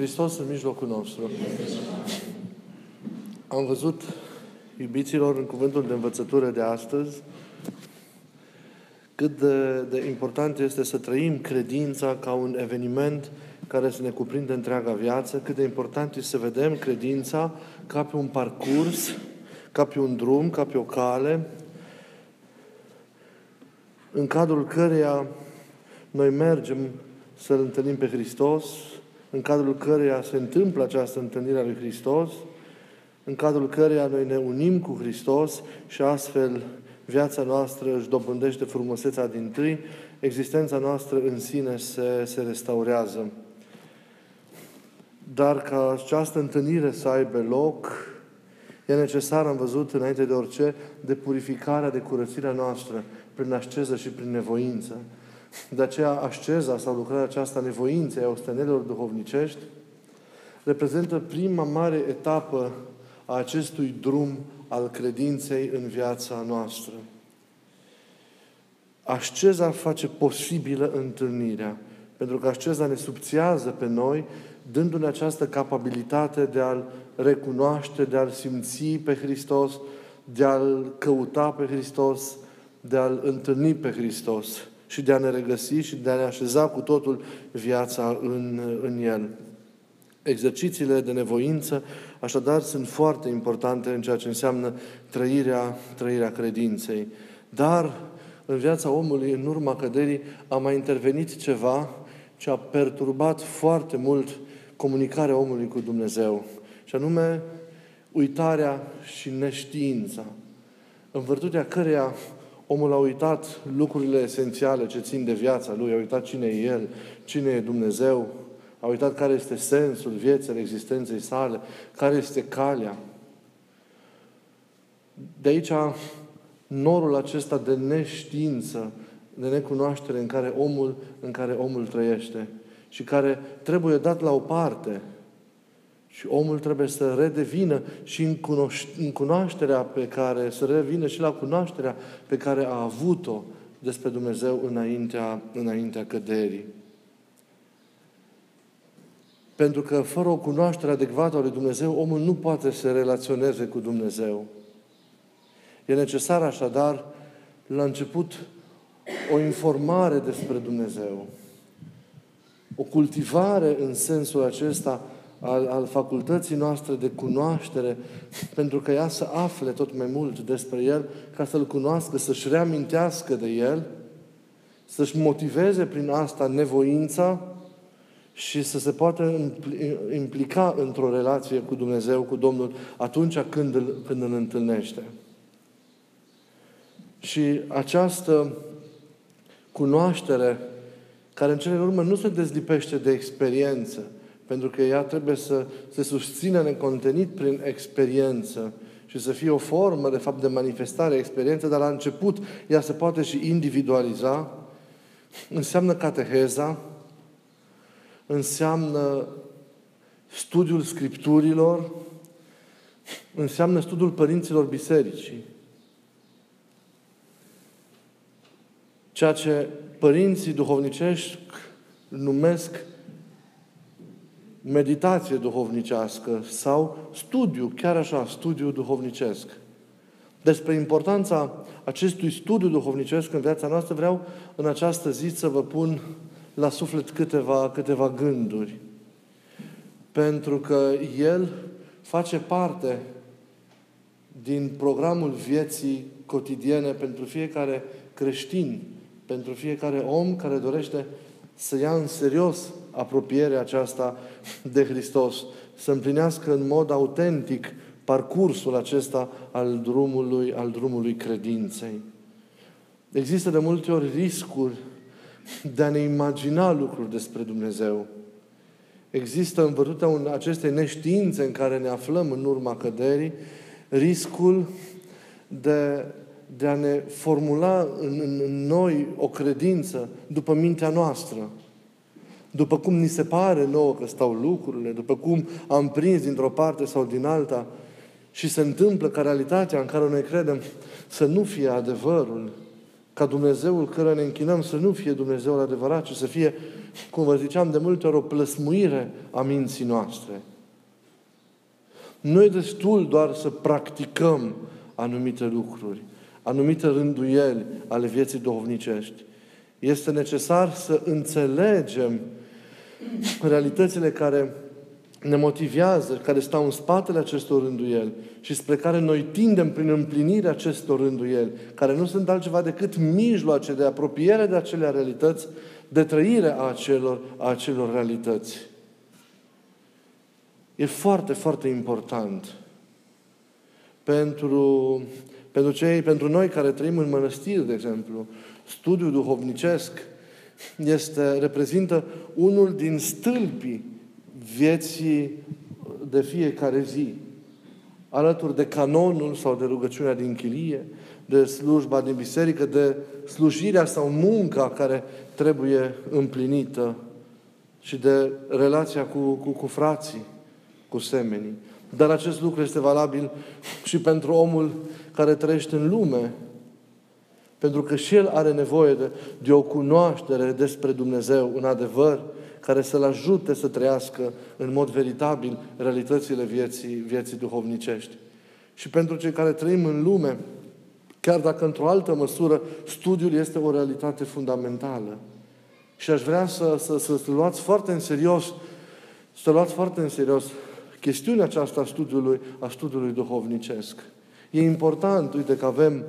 Hristos în mijlocul nostru. Am văzut, iubiților, în cuvântul de învățătură de astăzi, cât de, de important este să trăim credința ca un eveniment care să ne cuprinde întreaga viață, cât de important este să vedem credința ca pe un parcurs, ca pe un drum, ca pe o cale, în cadrul căreia noi mergem să-L întâlnim pe Hristos, în cadrul căreia se întâmplă această întâlnire a lui Hristos, în cadrul căreia noi ne unim cu Hristos și astfel viața noastră își dobândește frumusețea din tâi, existența noastră în sine se, se restaurează. Dar ca această întâlnire să aibă loc, e necesar, am văzut înainte de orice, de purificarea, de curățirea noastră, prin asceză și prin nevoință. De aceea, asceza sau lucrarea aceasta nevoinței a ostenelor duhovnicești reprezintă prima mare etapă a acestui drum al credinței în viața noastră. Asceza face posibilă întâlnirea, pentru că asceza ne subțiază pe noi, dându-ne această capabilitate de a-L recunoaște, de a-L simți pe Hristos, de a-L căuta pe Hristos, de a-L întâlni pe Hristos și de a ne regăsi și de a ne așeza cu totul viața în, în El. Exercițiile de nevoință, așadar, sunt foarte importante în ceea ce înseamnă trăirea, trăirea credinței. Dar, în viața omului, în urma căderii, a mai intervenit ceva ce a perturbat foarte mult comunicarea omului cu Dumnezeu. Și anume, uitarea și neștiința. În virtutea căreia omul a uitat lucrurile esențiale ce țin de viața lui, a uitat cine e El, cine e Dumnezeu, a uitat care este sensul vieții, existenței sale, care este calea. De aici norul acesta de neștiință, de necunoaștere în care omul, în care omul trăiește și care trebuie dat la o parte. Și omul trebuie să redevină și în, cunoș- în cunoașterea pe care, să revină și la cunoașterea pe care a avut-o despre Dumnezeu înaintea, înaintea căderii. Pentru că fără o cunoaștere adecvată a lui Dumnezeu, omul nu poate să se relaționeze cu Dumnezeu. E necesar așadar, la început, o informare despre Dumnezeu. O cultivare în sensul acesta al, al facultății noastre de cunoaștere, pentru că ea să afle tot mai mult despre El, ca să-L cunoască, să-și reamintească de El, să-și motiveze prin asta nevoința și să se poată implica într-o relație cu Dumnezeu, cu Domnul, atunci când îl, când îl întâlnește. Și această cunoaștere, care în cele din urmă nu se dezlipește de experiență, pentru că ea trebuie să se susțină necontenit prin experiență și să fie o formă, de fapt, de manifestare, experiență, dar la început ea se poate și individualiza, înseamnă cateheza, înseamnă studiul Scripturilor, înseamnă studiul părinților bisericii. Ceea ce părinții duhovnicești numesc meditație duhovnicească sau studiu, chiar așa, studiu duhovnicesc. Despre importanța acestui studiu duhovnicesc în viața noastră vreau în această zi să vă pun la suflet câteva, câteva gânduri. Pentru că el face parte din programul vieții cotidiene pentru fiecare creștin, pentru fiecare om care dorește să ia în serios apropierea aceasta de Hristos, să împlinească în mod autentic parcursul acesta al drumului, al drumului credinței. Există de multe ori riscuri de a ne imagina lucruri despre Dumnezeu. Există în vârtutea acestei neștiințe în care ne aflăm în urma căderii, riscul de, de a ne formula în, în, în noi o credință după mintea noastră, după cum ni se pare nouă că stau lucrurile, după cum am prins dintr-o parte sau din alta și se întâmplă ca realitatea în care noi credem să nu fie adevărul, ca Dumnezeul care ne închinăm să nu fie Dumnezeul adevărat, ci să fie, cum vă ziceam de multe ori, o plăsmuire a minții noastre. Nu e destul doar să practicăm anumite lucruri, anumite rânduieli ale vieții duhovnicești. Este necesar să înțelegem realitățile care ne motivează, care stau în spatele acestor rânduieli și spre care noi tindem prin împlinirea acestor rânduieli, care nu sunt altceva decât mijloace de apropiere de acele realități, de trăire a acelor, a acelor realități. E foarte, foarte important pentru, pentru, cei, pentru noi care trăim în mănăstiri, de exemplu, studiul duhovnicesc este, reprezintă unul din stâlpii vieții de fiecare zi. Alături de canonul sau de rugăciunea din chilie, de slujba din biserică, de slujirea sau munca care trebuie împlinită și de relația cu, cu, cu frații, cu semenii. Dar acest lucru este valabil și pentru omul care trăiește în lume, pentru că și el are nevoie de, de o cunoaștere despre Dumnezeu, un adevăr, care să-l ajute să trăiască în mod veritabil realitățile vieții, vieții duhovnicești. Și pentru cei care trăim în lume, chiar dacă într-o altă măsură studiul este o realitate fundamentală. Și aș vrea să, să, să, să luați foarte în serios, să luați foarte în serios chestiunea aceasta a studiului, a studiului duhovnicesc. E important, uite, că avem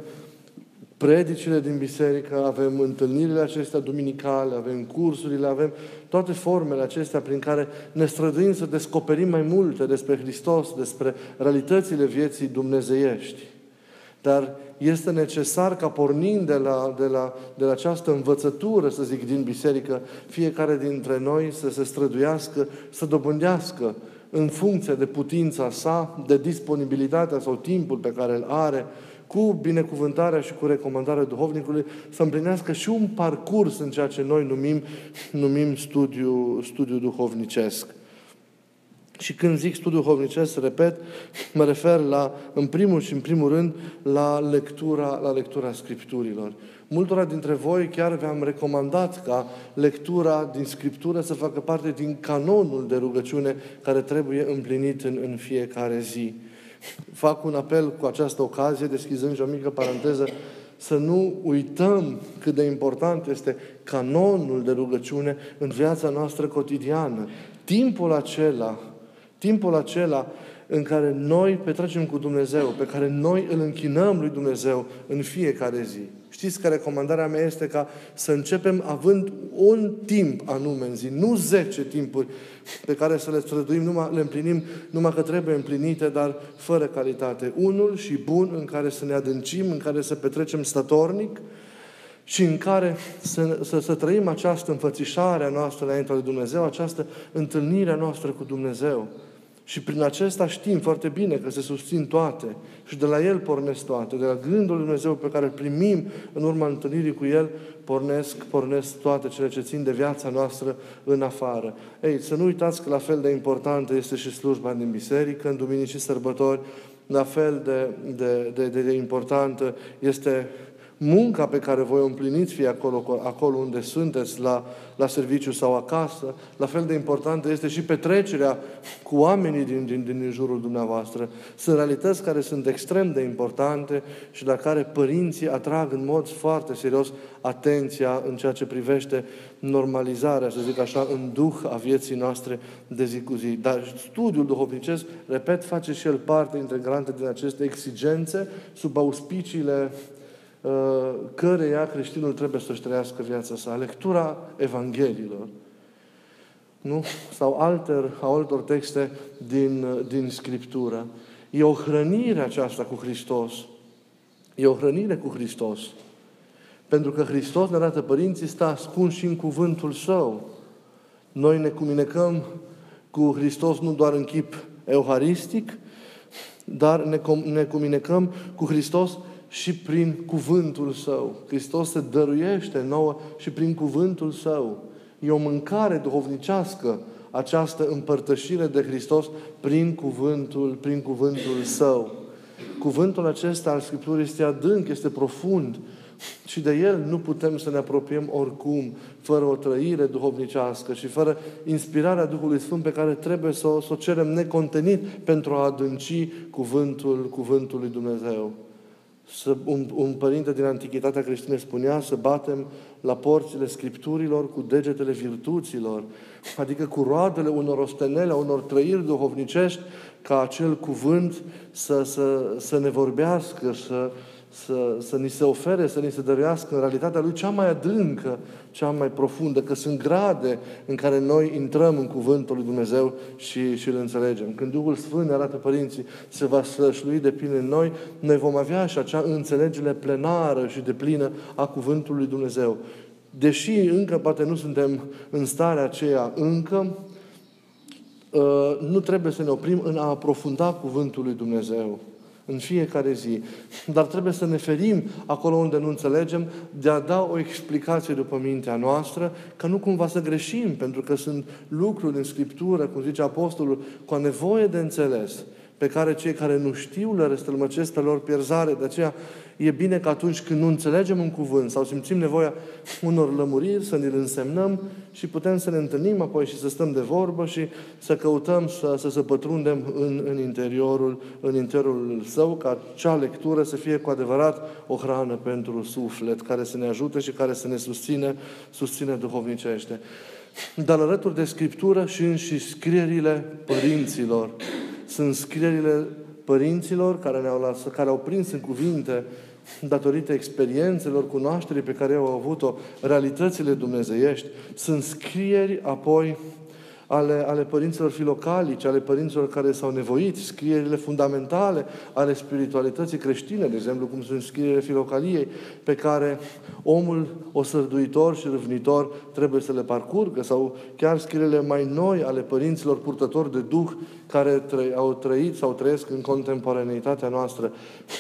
predicile din biserică, avem întâlnirile acestea duminicale, avem cursurile, avem toate formele acestea prin care ne străduim să descoperim mai multe despre Hristos, despre realitățile vieții dumnezeiești. Dar este necesar ca pornind de la, de, la, de la această învățătură, să zic, din biserică, fiecare dintre noi să se străduiască, să dobândească în funcție de putința sa, de disponibilitatea sau timpul pe care îl are, cu binecuvântarea și cu recomandarea duhovnicului, să împlinească și un parcurs în ceea ce noi numim, numim studiu, studiu duhovnicesc. Și când zic studiu duhovnicesc, repet, mă refer la, în primul și în primul rând la lectura, la lectura Scripturilor. Multora dintre voi chiar v-am recomandat ca lectura din Scriptură să facă parte din canonul de rugăciune care trebuie împlinit în, în fiecare zi. Fac un apel cu această ocazie, deschizând și o mică paranteză, să nu uităm cât de important este canonul de rugăciune în viața noastră cotidiană. Timpul acela, timpul acela în care noi petrecem cu Dumnezeu, pe care noi îl închinăm lui Dumnezeu în fiecare zi. Știți că recomandarea mea este ca să începem având un timp anume în zi, nu zece timpuri pe care să le străduim, numai, le împlinim numai că trebuie împlinite, dar fără calitate. Unul și bun în care să ne adâncim, în care să petrecem statornic și în care să, să, să trăim această înfățișare a noastră înainte de Dumnezeu, această întâlnire a noastră cu Dumnezeu. Și prin acesta știm foarte bine că se susțin toate și de la El pornesc toate, de la gândul Lui Dumnezeu pe care îl primim în urma întâlnirii cu El, pornesc, pornesc toate cele ce țin de viața noastră în afară. Ei, să nu uitați că la fel de importantă este și slujba din biserică, în duminici și sărbători, la fel de, de, de, de, de importantă este munca pe care voi o împliniți fie acolo, acolo unde sunteți, la, la serviciu sau acasă, la fel de importantă este și petrecerea cu oamenii din, din, din jurul dumneavoastră. Sunt realități care sunt extrem de importante și la care părinții atrag în mod foarte serios atenția în ceea ce privește normalizarea, să zic așa, în duh a vieții noastre de zi cu zi. Dar studiul duhovnicesc, repet, face și el parte integrante din aceste exigențe sub auspiciile Uh, căreia creștinul trebuie să-și trăiască viața sa. Lectura Evangheliilor. Nu? Sau alter, altor texte din, uh, din Scriptură. E o hrănire aceasta cu Hristos. E o hrănire cu Hristos. Pentru că Hristos ne arată părinții, stă ascuns și în cuvântul Său. Noi ne comunicăm cu Hristos nu doar în chip euharistic, dar ne, ne comunicăm cu Hristos și prin cuvântul Său. Hristos se dăruiește nouă și prin cuvântul Său. E o mâncare duhovnicească această împărtășire de Hristos prin cuvântul, prin cuvântul Său. Cuvântul acesta al Scripturii este adânc, este profund. și de El nu putem să ne apropiem oricum, fără o trăire duhovnicească și fără inspirarea Duhului Sfânt pe care trebuie să o, să o cerem necontenit pentru a adânci cuvântul, cuvântul lui Dumnezeu. Să, un, un părinte din Antichitatea creștină spunea să batem la porțile Scripturilor cu degetele virtuților, adică cu roadele unor ostenele, unor trăiri duhovnicești, ca acel cuvânt să, să, să ne vorbească, să, să, să ni se ofere, să ni se dăruiască în realitatea Lui cea mai adâncă, cea mai profundă, că sunt grade în care noi intrăm în Cuvântul lui Dumnezeu și, și îl înțelegem. Când Duhul Sfânt ne arată părinții, se va slășlui de plin în noi, noi vom avea și acea înțelegere plenară și de plină a Cuvântului lui Dumnezeu. Deși încă poate nu suntem în starea aceea încă, ă, nu trebuie să ne oprim în a aprofunda Cuvântul lui Dumnezeu în fiecare zi. Dar trebuie să ne ferim acolo unde nu înțelegem de a da o explicație după mintea noastră, ca nu cumva să greșim, pentru că sunt lucruri în Scriptură, cum zice Apostolul, cu nevoie de înțeles, pe care cei care nu știu le răstălmăcesc pe lor pierzare. De aceea e bine că atunci când nu înțelegem un cuvânt sau simțim nevoia unor lămuriri, să ne-l însemnăm și putem să ne întâlnim apoi și să stăm de vorbă și să căutăm să, să se pătrundem în, în, interiorul, în interiorul său, ca cea lectură să fie cu adevărat o hrană pentru suflet, care să ne ajute și care să ne susține, susține duhovnicește. Dar alături de Scriptură și, și scrierile părinților. Sunt scrierile părinților care, ne-au lăsat, care au prins în cuvinte datorită experiențelor, cunoașterii pe care au avut-o, realitățile dumnezeiești, sunt scrieri apoi ale, ale părinților filocalici, ale părinților care s-au nevoit, scrierile fundamentale ale spiritualității creștine, de exemplu, cum sunt scrierile filocaliei, pe care omul osărduitor și râvnitor trebuie să le parcurgă, sau chiar scrierile mai noi ale părinților purtători de Duh, care au trăit sau trăiesc în contemporaneitatea noastră.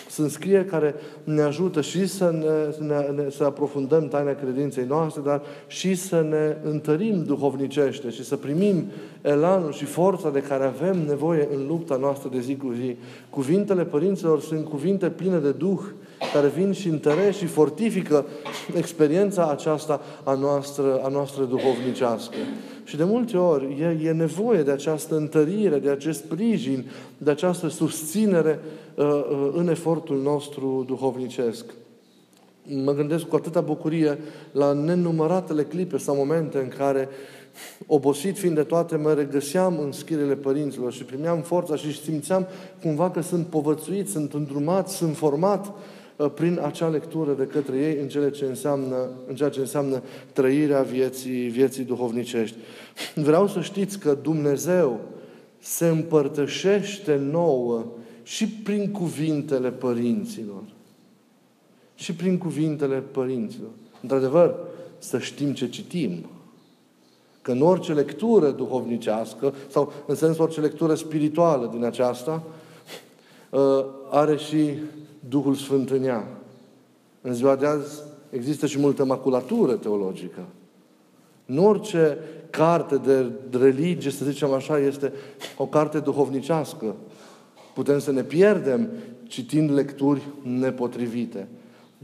Sunt scrieri care ne ajută și să, ne, ne, să aprofundăm taina credinței noastre, dar și să ne întărim duhovnicește și să primim elanul și forța de care avem nevoie în lupta noastră de zi cu zi. Cuvintele părinților sunt cuvinte pline de Duh, care vin și întăresc și fortifică experiența aceasta a noastră, a noastră duhovnicească. Și de multe ori e, e nevoie de această întărire, de acest sprijin, de această susținere uh, uh, în efortul nostru duhovnicesc. Mă gândesc cu atâta bucurie la nenumăratele clipe sau momente în care, obosit fiind de toate, mă regăseam în schirile părinților și primeam forța și simțeam cumva că sunt povățuit, sunt îndrumat, sunt format Uh, prin acea lectură de către ei în, cele ce înseamnă, în ceea ce înseamnă trăirea vieții, vieții duhovnicești. Vreau să știți că Dumnezeu se împărtășește nouă și prin cuvintele părinților. Și prin cuvintele părinților. Într-adevăr, să știm ce citim. Că în orice lectură duhovnicească, sau în sens orice lectură spirituală din aceasta, uh, are și Duhul Sfânt în ea. În ziua de azi există și multă maculatură teologică. Nu orice carte de religie, să zicem așa, este o carte duhovnicească. Putem să ne pierdem citind lecturi nepotrivite.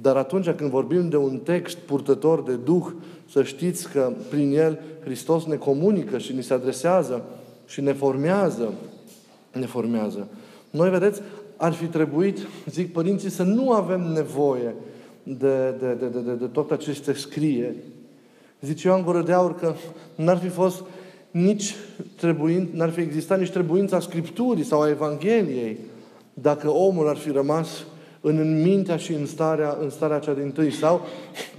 Dar atunci când vorbim de un text purtător de Duh, să știți că prin el Hristos ne comunică și ni se adresează și ne formează. Ne formează. Noi, vedeți, ar fi trebuit, zic părinții, să nu avem nevoie de, de, de, de, de, de toate aceste scrieri. Zice Ioan Gură de Aur că n-ar fi fost nici trebuind, n-ar fi existat nici trebuința Scripturii sau a Evangheliei dacă omul ar fi rămas în, în mintea și în starea, în starea cea din tâi sau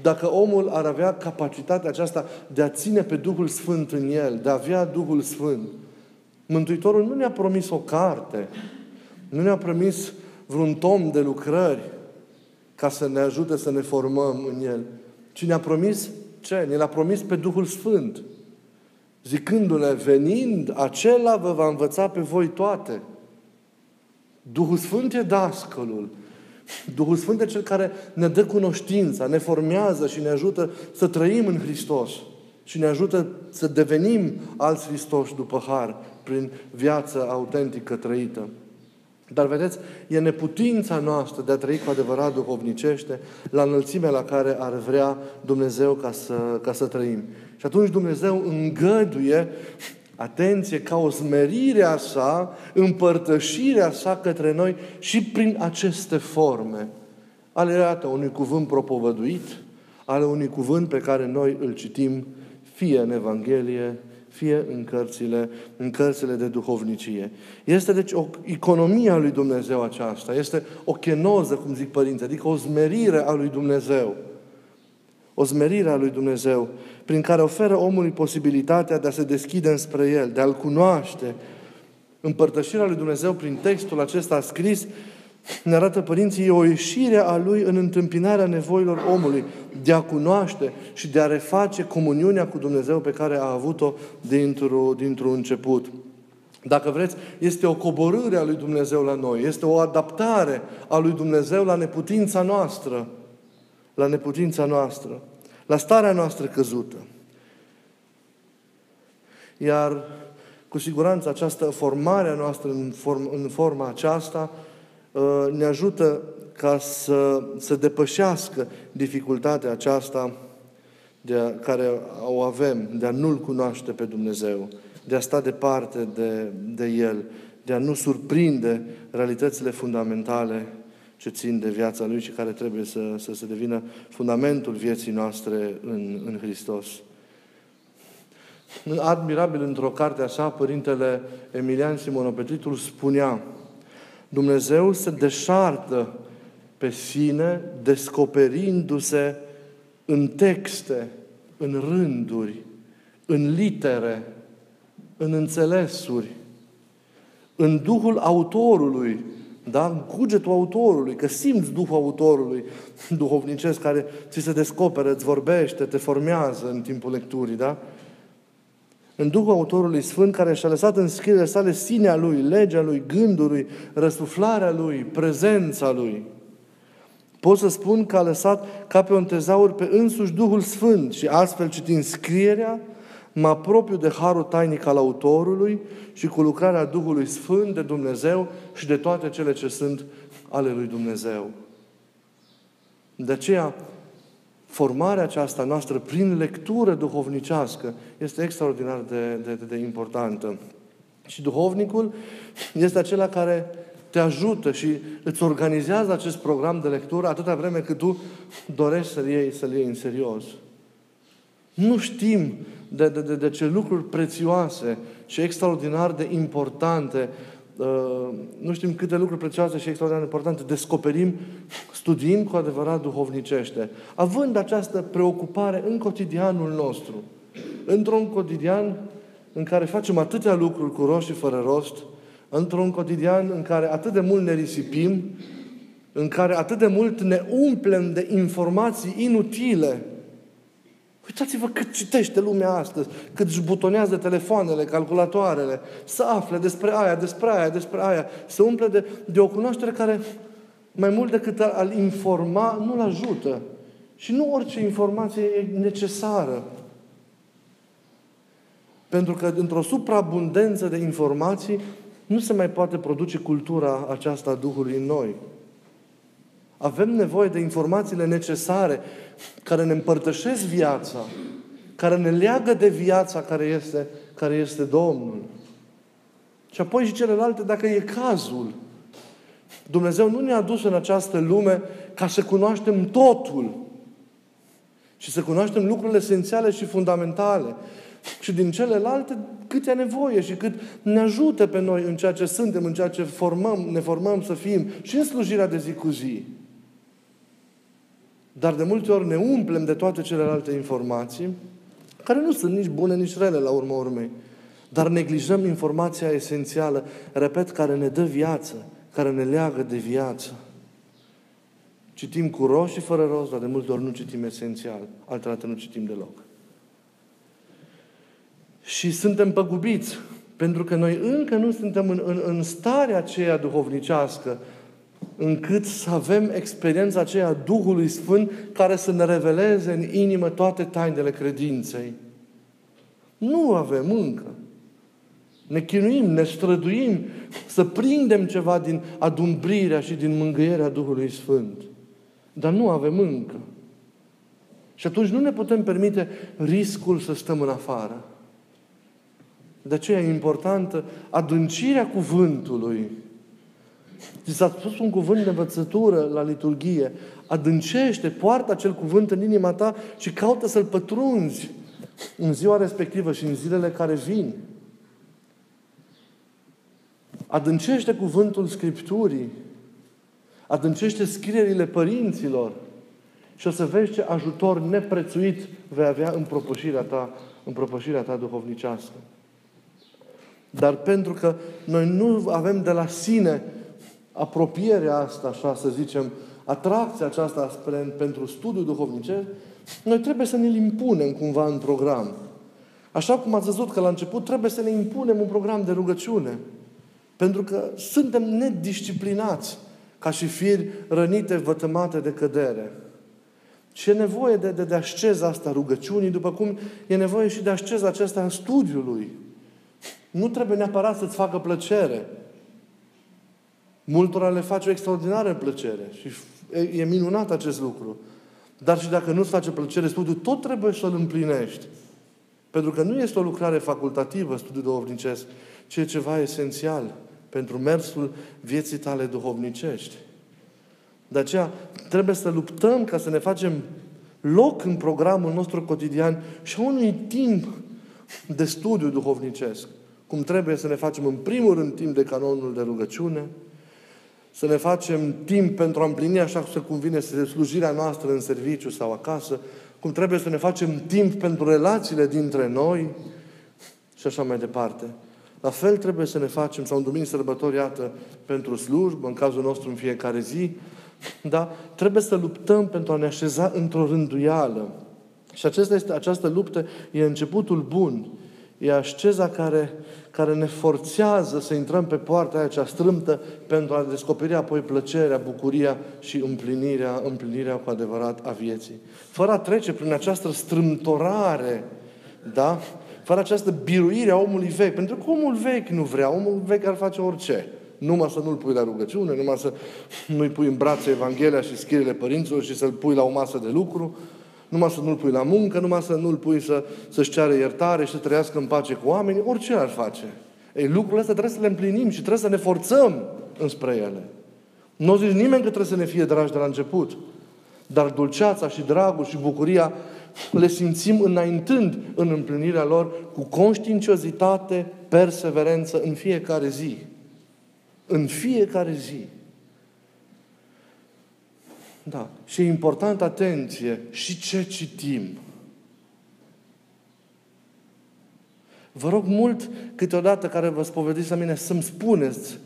dacă omul ar avea capacitatea aceasta de a ține pe Duhul Sfânt în el, de a avea Duhul Sfânt. Mântuitorul nu ne-a promis o carte, nu ne-a promis vreun tom de lucrări ca să ne ajute să ne formăm în el, ci ne-a promis ce? Ne l-a promis pe Duhul Sfânt. Zicându-ne, venind, acela vă va învăța pe voi toate. Duhul Sfânt e dascălul. Duhul Sfânt e Cel care ne dă cunoștința, ne formează și ne ajută să trăim în Hristos. Și ne ajută să devenim alți Hristoși după har, prin viața autentică trăită. Dar vedeți, e neputința noastră de a trăi cu adevărat duhovnicește la înălțimea la care ar vrea Dumnezeu ca să, ca să trăim. Și atunci Dumnezeu îngăduie, atenție, ca o smerire a sa, împărtășirea sa către noi și prin aceste forme. Ale, iată, unui cuvânt propovăduit, ale unui cuvânt pe care noi îl citim fie în Evanghelie, fie în cărțile, în cărțile de duhovnicie. Este deci o economie a lui Dumnezeu aceasta, este o chenoză, cum zic părinții, adică o zmerire a lui Dumnezeu. O zmerire a lui Dumnezeu, prin care oferă omului posibilitatea de a se deschide înspre El, de a-L cunoaște. Împărtășirea lui Dumnezeu prin textul acesta scris ne arată părinții, e o ieșire a Lui în întâmpinarea nevoilor omului, de a cunoaște și de a reface comuniunea cu Dumnezeu pe care a avut-o dintr-un, dintr început. Dacă vreți, este o coborâre a lui Dumnezeu la noi, este o adaptare a lui Dumnezeu la neputința noastră, la neputința noastră, la starea noastră căzută. Iar cu siguranță această formare a noastră în, form, în forma aceasta Uh, ne ajută ca să, să depășească dificultatea aceasta de a, care o avem, de a nu-L cunoaște pe Dumnezeu, de a sta departe de, de El, de a nu surprinde realitățile fundamentale ce țin de viața Lui și care trebuie să, să se devină fundamentul vieții noastre în, în Hristos. Admirabil într-o carte așa, Părintele Emilian Simonopetritul spunea Dumnezeu se deșartă pe sine, descoperindu-se în texte, în rânduri, în litere, în înțelesuri, în Duhul autorului, da? în cugetul autorului, că simți Duhul autorului duhovnicesc care ți se descoperă, îți vorbește, te formează în timpul lecturii, da? în Duhul autorului Sfânt care și-a lăsat în scrierile sale sinea lui, legea lui, gândul lui, răsuflarea lui, prezența lui. Pot să spun că a lăsat ca pe un tezaur pe însuși Duhul Sfânt și astfel citind scrierea, mă apropiu de harul tainic al autorului și cu lucrarea Duhului Sfânt de Dumnezeu și de toate cele ce sunt ale lui Dumnezeu. De aceea, formarea aceasta noastră prin lectură duhovnicească este extraordinar de, de, de importantă. Și duhovnicul este acela care te ajută și îți organizează acest program de lectură atâta vreme cât tu dorești să-l iei, să-l iei în serios. Nu știm de, de, de, de ce lucruri prețioase și extraordinar de importante Uh, nu știm câte lucruri prețioase și extraordinar importante descoperim studiind cu adevărat duhovnicește, având această preocupare în cotidianul nostru. Într-un cotidian în care facem atâtea lucruri cu rost și fără rost, într-un cotidian în care atât de mult ne risipim, în care atât de mult ne umplem de informații inutile, Uitați-vă cât citește lumea astăzi, cât își butonează telefoanele, calculatoarele, să afle despre aia, despre aia, despre aia, să umple de, de o cunoaștere care, mai mult decât a-l informa, nu-l ajută. Și nu orice informație e necesară. Pentru că într-o supraabundență de informații nu se mai poate produce cultura aceasta a Duhului în noi. Avem nevoie de informațiile necesare care ne împărtășesc viața, care ne leagă de viața care este, care este Domnul. Și apoi și celelalte, dacă e cazul. Dumnezeu nu ne-a dus în această lume ca să cunoaștem totul, și să cunoaștem lucrurile esențiale și fundamentale. Și din celelalte, cât e nevoie și cât ne ajută pe noi în ceea ce suntem, în ceea ce formăm, ne formăm să fim și în slujirea de zi cu zi. Dar de multe ori ne umplem de toate celelalte informații, care nu sunt nici bune, nici rele la urma urmei. Dar neglijăm informația esențială, repet, care ne dă viață, care ne leagă de viață. Citim cu rost și fără rost, dar de multe ori nu citim esențial. Altădată nu citim deloc. Și suntem păgubiți, pentru că noi încă nu suntem în, în, în starea aceea duhovnicească încât să avem experiența aceea Duhului Sfânt care să ne reveleze în inimă toate tainele credinței. Nu avem încă. Ne chinuim, ne străduim să prindem ceva din adumbrirea și din mângâierea Duhului Sfânt. Dar nu avem încă. Și atunci nu ne putem permite riscul să stăm în afară. De aceea e importantă adâncirea cuvântului. Ți s-a spus un cuvânt de învățătură la liturghie. Adâncește, poartă acel cuvânt în inima ta și caută să-l pătrunzi în ziua respectivă și în zilele care vin. Adâncește cuvântul Scripturii. Adâncește scrierile părinților. Și o să vezi ce ajutor neprețuit vei avea în propășirea ta, în propășirea ta duhovnicească. Dar pentru că noi nu avem de la sine apropierea asta, așa să zicem, atracția aceasta spre, pentru studiul duhovnicesc, noi trebuie să ne-l impunem cumva în program. Așa cum ați văzut că la început trebuie să ne impunem un program de rugăciune. Pentru că suntem nedisciplinați ca și firi rănite, vătămate de cădere. Și e nevoie de, de, de asceza asta rugăciunii, după cum e nevoie și de asceza acesta în studiului. Nu trebuie neapărat să-ți facă plăcere. Multora le face o extraordinară plăcere și e, e minunat acest lucru. Dar și dacă nu-ți face plăcere studiul, tot trebuie să-l împlinești. Pentru că nu este o lucrare facultativă, studiul duhovnicesc, ci e ceva esențial pentru mersul vieții tale duhovnicești. De aceea trebuie să luptăm ca să ne facem loc în programul nostru cotidian și a unui timp de studiu duhovnicesc. Cum trebuie să ne facem în primul rând timp de canonul de rugăciune, să ne facem timp pentru a împlini așa cum se convine slujirea noastră în serviciu sau acasă, cum trebuie să ne facem timp pentru relațiile dintre noi și așa mai departe. La fel trebuie să ne facem, sau în duminică sărbători, iată, pentru slujbă, în cazul nostru în fiecare zi, da? Trebuie să luptăm pentru a ne așeza într-o rânduială. Și acesta este, această luptă e începutul bun. E asceza care, care ne forțează să intrăm pe poarta aia cea strâmtă pentru a descoperi apoi plăcerea, bucuria și împlinirea, împlinirea cu adevărat a vieții. Fără a trece prin această strâmtorare, da? Fără această biruire a omului vechi. Pentru că omul vechi nu vrea. Omul vechi ar face orice. Numai să nu-l pui la rugăciune, numai să nu-i pui în brațe Evanghelia și schirile părinților și să-l pui la o masă de lucru, numai să nu-l pui la muncă, numai să nu-l pui să, să-și ceară iertare și să trăiască în pace cu oamenii, orice ar face. Ei, lucrurile astea trebuie să le împlinim și trebuie să ne forțăm înspre ele. Nu zici nimeni că trebuie să ne fie dragi de la început. Dar dulceața și dragul și bucuria le simțim înaintând în împlinirea lor cu conștiinciozitate, perseverență în fiecare zi. În fiecare zi. Da. Și e important, atenție, și ce citim. Vă rog mult, câteodată care vă spovediți la mine, să-mi spuneți,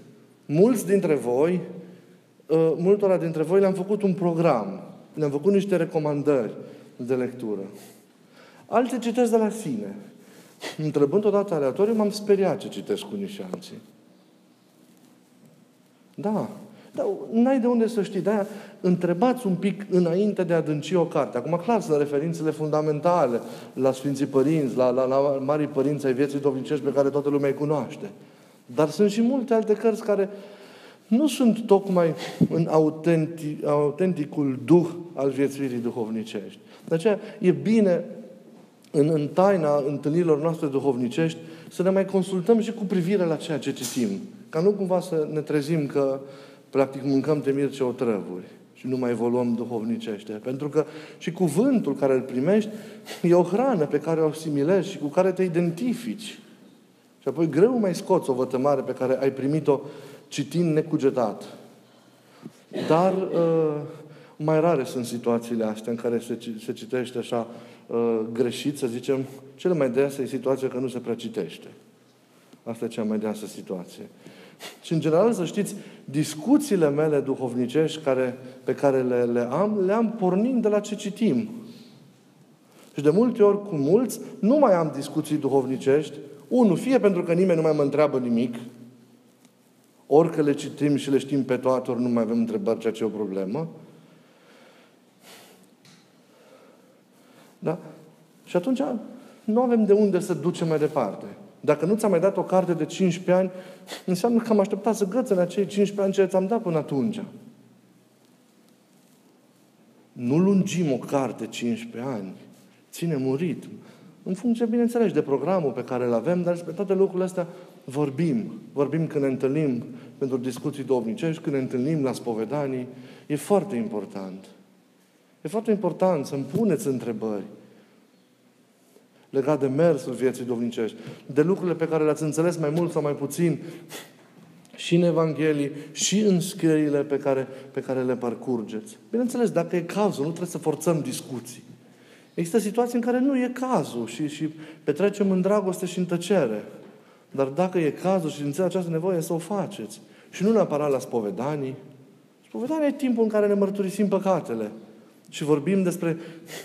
mulți dintre voi, uh, multora dintre voi le-am făcut un program, le-am făcut niște recomandări de lectură. Alte citesc de la sine. Întrebând odată aleatoriu, m-am speriat ce citesc unii și alții. Da. Dar n-ai de unde să știi. De-aia întrebați un pic înainte de a adânci o carte. Acum, clar, sunt referințele fundamentale la Sfinții Părinți, la, la, la Marii Părinți ai vieții dovnicești pe care toată lumea îi cunoaște. Dar sunt și multe alte cărți care nu sunt tocmai în autentic, autenticul duh al viețuirii duhovnicești. De aceea e bine în, în taina întâlnirilor noastre duhovnicești să ne mai consultăm și cu privire la ceea ce citim. Ca nu cumva să ne trezim că practic mâncăm temir ce otrăvuri și nu mai evoluăm duhovnicește. Pentru că și cuvântul care îl primești e o hrană pe care o asimilezi și cu care te identifici. Și apoi greu mai scoți o vătămare pe care ai primit-o citind necugetat. Dar uh, mai rare sunt situațiile astea în care se, se citește așa uh, greșit, să zicem. Cele mai deasă e situația că nu se prea citește. Asta e cea mai deasă situație. Și în general, să știți, discuțiile mele duhovnicești care, pe care le, le am, le am pornind de la ce citim. Și de multe ori cu mulți nu mai am discuții duhovnicești. Unu, fie pentru că nimeni nu mai mă întreabă nimic, ori că le citim și le știm pe toate, ori nu mai avem întrebări, ceea ce e o problemă. Da? Și atunci nu avem de unde să ducem mai departe. Dacă nu ți-am mai dat o carte de 15 ani, înseamnă că am așteptat să gățele acei 15 ani ce ți-am dat până atunci. Nu lungim o carte 15 ani. Ținem un ritm. În funcție, bineînțeles, de programul pe care îl avem, dar despre toate lucrurile astea vorbim. Vorbim când ne întâlnim pentru discuții domnicești, când ne întâlnim la spovedanii. E foarte important. E foarte important să-mi puneți întrebări legat de mersul vieții domnicești, de lucrurile pe care le-ați înțeles mai mult sau mai puțin și în Evanghelie, și în scrierile pe care, pe care le parcurgeți. Bineînțeles, dacă e cazul, nu trebuie să forțăm discuții. Există situații în care nu e cazul și, și petrecem în dragoste și în tăcere. Dar dacă e cazul și înțeleg această nevoie, să o faceți. Și nu neapărat la spovedanii. Spovedania e timpul în care ne mărturisim păcatele. Și vorbim despre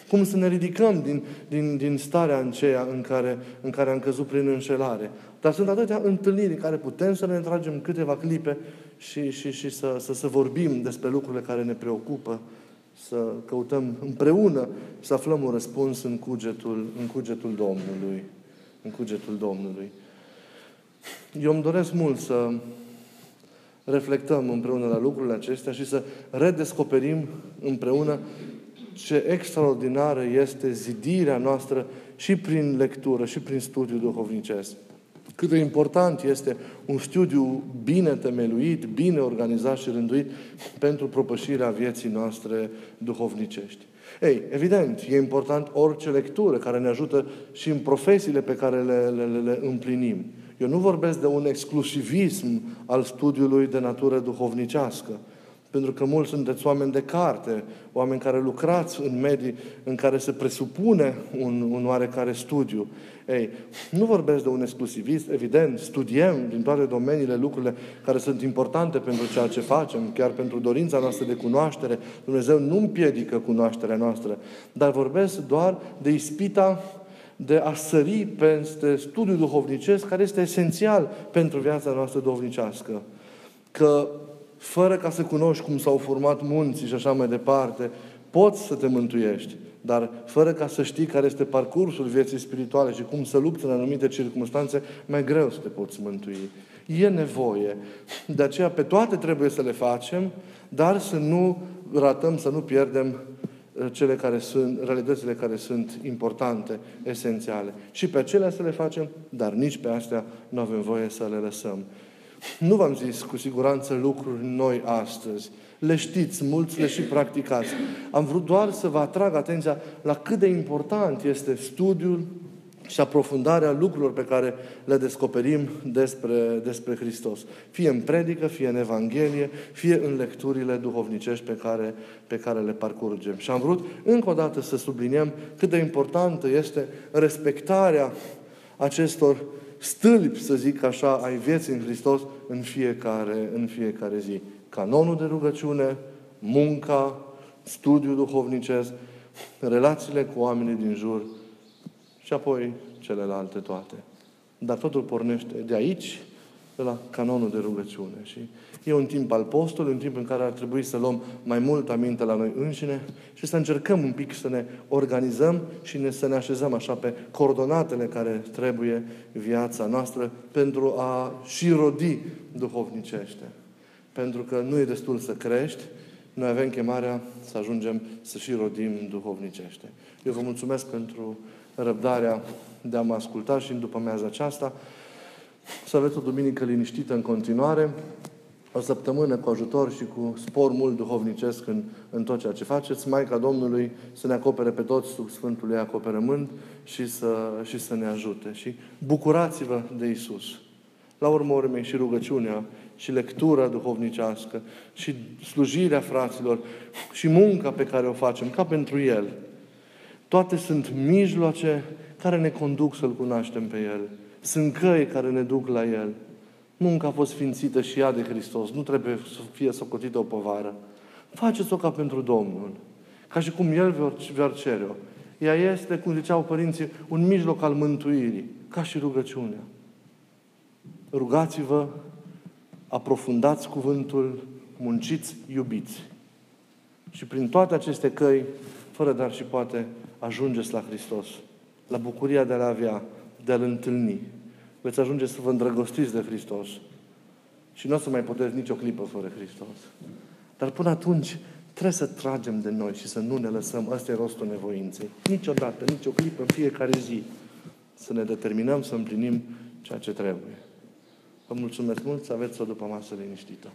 cum să ne ridicăm din, din, din starea aceea în care, în care am căzut prin înșelare. Dar sunt atâtea întâlniri în care putem să ne întragem câteva clipe și, și, și să, să, să vorbim despre lucrurile care ne preocupă, să căutăm împreună să aflăm un răspuns în cugetul, în cugetul Domnului. În cugetul Domnului. Eu îmi doresc mult să reflectăm împreună la lucrurile acestea și să redescoperim împreună ce extraordinară este zidirea noastră și prin lectură, și prin studiu duhovnicesc. Cât de important este un studiu bine temeluit, bine organizat și rânduit pentru propășirea vieții noastre duhovnicești. Ei, evident, e important orice lectură care ne ajută și în profesiile pe care le, le, le, le împlinim. Eu nu vorbesc de un exclusivism al studiului de natură duhovnicească, pentru că mulți sunteți oameni de carte, oameni care lucrați în medii în care se presupune un, un oarecare studiu. Ei, nu vorbesc de un exclusivist, evident, studiem din toate domeniile lucrurile care sunt importante pentru ceea ce facem, chiar pentru dorința noastră de cunoaștere. Dumnezeu nu împiedică cunoașterea noastră, dar vorbesc doar de ispita de a sări peste studiul duhovnicesc, care este esențial pentru viața noastră duhovnicească. Că fără ca să cunoști cum s-au format munții și așa mai departe, poți să te mântuiești, dar fără ca să știi care este parcursul vieții spirituale și cum să lupți în anumite circunstanțe, mai greu să te poți mântui. E nevoie. De aceea pe toate trebuie să le facem, dar să nu ratăm, să nu pierdem uh, cele care sunt, realitățile care sunt importante, esențiale. Și pe acelea să le facem, dar nici pe astea nu avem voie să le lăsăm. Nu v-am zis cu siguranță lucruri noi astăzi. Le știți, mulți le și practicați. Am vrut doar să vă atrag atenția la cât de important este studiul și aprofundarea lucrurilor pe care le descoperim despre, despre Hristos. Fie în predică, fie în Evanghelie, fie în lecturile duhovnicești pe care, pe care le parcurgem. Și am vrut încă o dată să subliniem cât de importantă este respectarea acestor stâlpi, să zic așa, ai vieții în Hristos în fiecare, în fiecare zi. Canonul de rugăciune, munca, studiul duhovnicesc, relațiile cu oamenii din jur și apoi celelalte toate. Dar totul pornește de aici, de la canonul de rugăciune. Și E un timp al postului, un timp în care ar trebui să luăm mai mult aminte la noi înșine și să încercăm un pic să ne organizăm și ne, să ne așezăm așa pe coordonatele care trebuie viața noastră pentru a și rodi duhovnicește. Pentru că nu e destul să crești, noi avem chemarea să ajungem să și rodim duhovnicește. Eu vă mulțumesc pentru răbdarea de a mă asculta și în după meaza aceasta. Să aveți o duminică liniștită în continuare o săptămână cu ajutor și cu spor mult duhovnicesc în, în tot ceea ce faceți. Maica Domnului să ne acopere pe toți sub Sfântul ei acoperământ și să, și să ne ajute. Și bucurați-vă de Isus. La urmă urmei și rugăciunea, și lectura duhovnicească, și slujirea fraților, și munca pe care o facem, ca pentru El. Toate sunt mijloace care ne conduc să-L cunoaștem pe El. Sunt căi care ne duc la El. Munca a fost sfințită și ea de Hristos. Nu trebuie să fie socotită o povară. Faceți-o ca pentru Domnul. Ca și cum El vă cere-o. Ea este, cum ziceau părinții, un mijloc al mântuirii, ca și rugăciunea. Rugați-vă, aprofundați cuvântul, munciți, iubiți. Și prin toate aceste căi, fără dar și poate, ajungeți la Hristos. La bucuria de a-L avea, de a-L întâlni, veți ajunge să vă îndrăgostiți de Hristos. Și nu o să mai puteți nicio clipă fără Hristos. Dar până atunci trebuie să tragem de noi și să nu ne lăsăm. Asta e rostul nevoinței. Niciodată, nicio clipă, în fiecare zi. Să ne determinăm să împlinim ceea ce trebuie. Vă mulțumesc mult să aveți o după masă liniștită.